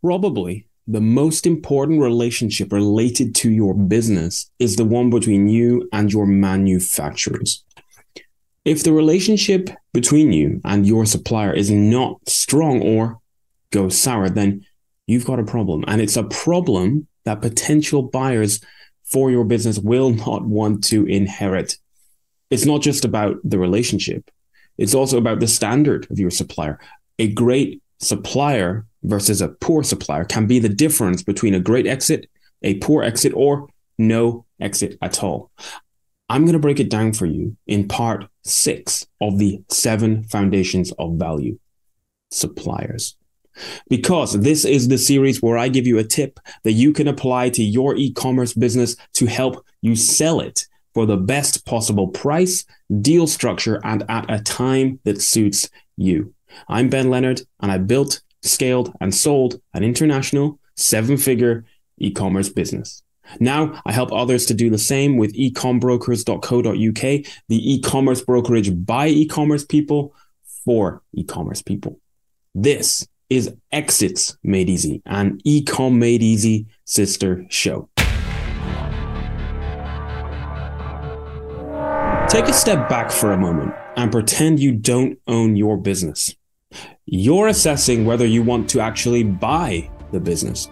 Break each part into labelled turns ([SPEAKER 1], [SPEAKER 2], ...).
[SPEAKER 1] probably the most important relationship related to your business is the one between you and your manufacturers. If the relationship between you and your supplier is not strong or goes sour, then you've got a problem. And it's a problem that potential buyers for your business will not want to inherit. It's not just about the relationship, it's also about the standard of your supplier. A great supplier versus a poor supplier can be the difference between a great exit, a poor exit, or no exit at all. I'm going to break it down for you in part six of the seven foundations of value suppliers. Because this is the series where I give you a tip that you can apply to your e commerce business to help you sell it for the best possible price, deal structure, and at a time that suits you. I'm Ben Leonard, and I built, scaled, and sold an international seven figure e commerce business. Now I help others to do the same with ecombrokers.co.uk, the e commerce brokerage by e commerce people for e commerce people. This is Exits Made Easy, an Ecom Made Easy sister show. Take a step back for a moment and pretend you don't own your business. You're assessing whether you want to actually buy the business.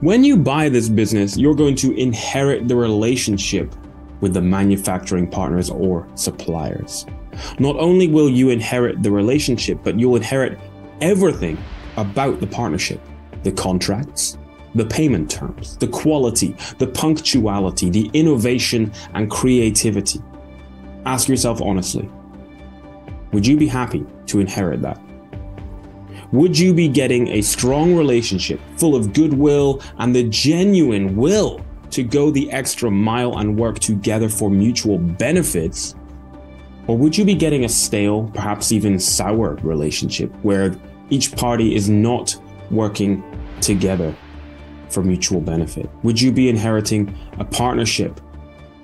[SPEAKER 1] When you buy this business, you're going to inherit the relationship with the manufacturing partners or suppliers. Not only will you inherit the relationship, but you'll inherit everything about the partnership the contracts, the payment terms, the quality, the punctuality, the innovation, and creativity. Ask yourself honestly would you be happy to inherit that? Would you be getting a strong relationship full of goodwill and the genuine will to go the extra mile and work together for mutual benefits? Or would you be getting a stale, perhaps even sour relationship where each party is not working together for mutual benefit? Would you be inheriting a partnership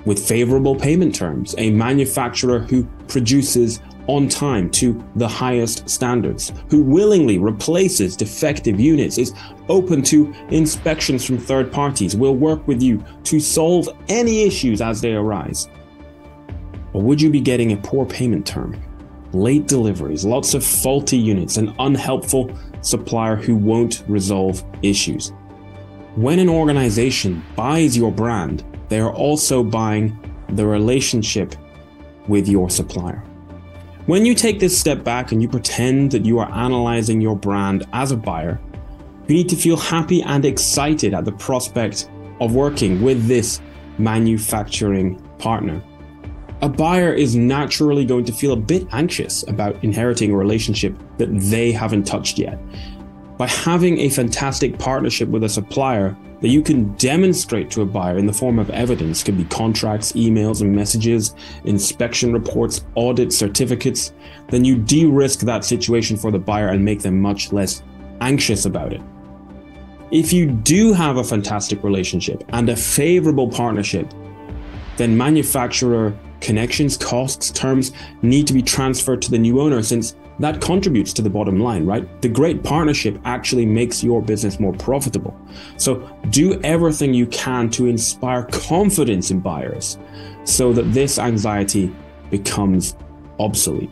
[SPEAKER 1] with favorable payment terms, a manufacturer who produces on time to the highest standards, who willingly replaces defective units, is open to inspections from third parties, will work with you to solve any issues as they arise? Or would you be getting a poor payment term, late deliveries, lots of faulty units, an unhelpful supplier who won't resolve issues? When an organization buys your brand, they are also buying the relationship with your supplier. When you take this step back and you pretend that you are analyzing your brand as a buyer, you need to feel happy and excited at the prospect of working with this manufacturing partner. A buyer is naturally going to feel a bit anxious about inheriting a relationship that they haven't touched yet. By having a fantastic partnership with a supplier, that you can demonstrate to a buyer in the form of evidence could be contracts, emails and messages, inspection reports, audit certificates, then you de risk that situation for the buyer and make them much less anxious about it. If you do have a fantastic relationship and a favorable partnership, then manufacturer connections, costs, terms need to be transferred to the new owner since that contributes to the bottom line, right? The great partnership actually makes your business more profitable. So do everything you can to inspire confidence in buyers so that this anxiety becomes obsolete.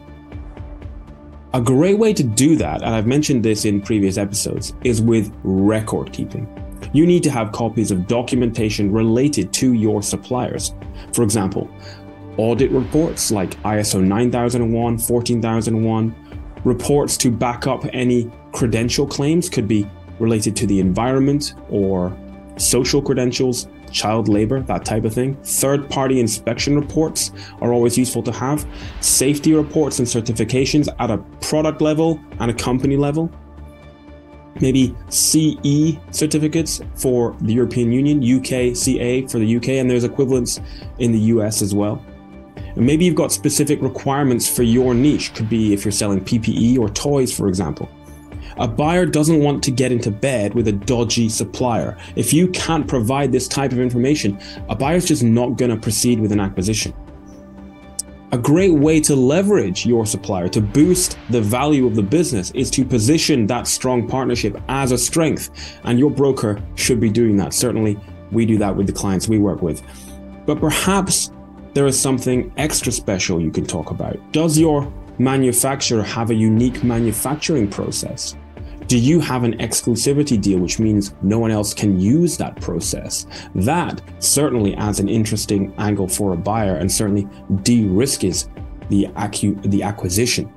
[SPEAKER 1] A great way to do that, and I've mentioned this in previous episodes, is with record keeping. You need to have copies of documentation related to your suppliers. For example, audit reports like ISO 9001, 14001, Reports to back up any credential claims could be related to the environment or social credentials, child labor, that type of thing. Third party inspection reports are always useful to have. Safety reports and certifications at a product level and a company level. Maybe CE certificates for the European Union, UK CA for the UK, and there's equivalents in the US as well. Maybe you've got specific requirements for your niche. Could be if you're selling PPE or toys, for example. A buyer doesn't want to get into bed with a dodgy supplier. If you can't provide this type of information, a buyer's just not going to proceed with an acquisition. A great way to leverage your supplier to boost the value of the business is to position that strong partnership as a strength. And your broker should be doing that. Certainly, we do that with the clients we work with. But perhaps there is something extra special you can talk about. Does your manufacturer have a unique manufacturing process? Do you have an exclusivity deal, which means no one else can use that process? That certainly adds an interesting angle for a buyer and certainly de-risks the, acu- the acquisition.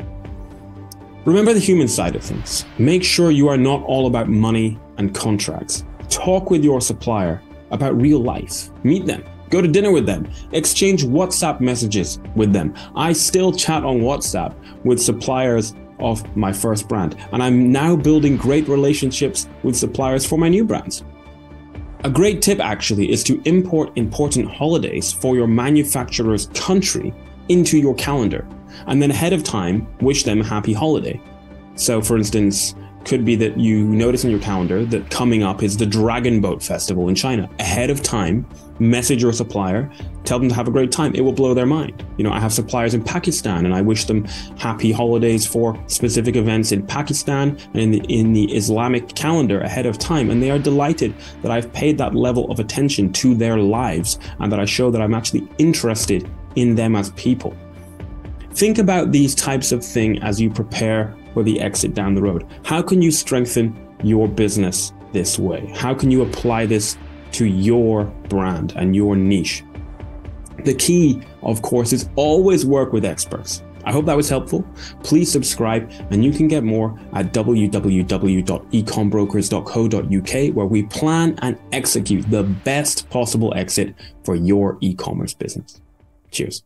[SPEAKER 1] Remember the human side of things. Make sure you are not all about money and contracts. Talk with your supplier about real life. Meet them. Go to dinner with them. Exchange WhatsApp messages with them. I still chat on WhatsApp with suppliers of my first brand. And I'm now building great relationships with suppliers for my new brands. A great tip actually is to import important holidays for your manufacturer's country into your calendar and then ahead of time wish them a happy holiday. So, for instance, could be that you notice in your calendar that coming up is the Dragon Boat Festival in China. Ahead of time, message your supplier, tell them to have a great time. It will blow their mind. You know, I have suppliers in Pakistan and I wish them happy holidays for specific events in Pakistan and in the in the Islamic calendar ahead of time and they are delighted that I've paid that level of attention to their lives and that I show that I'm actually interested in them as people. Think about these types of things as you prepare for the exit down the road. How can you strengthen your business this way? How can you apply this to your brand and your niche? The key, of course, is always work with experts. I hope that was helpful. Please subscribe, and you can get more at www.ecombrokers.co.uk, where we plan and execute the best possible exit for your e commerce business. Cheers.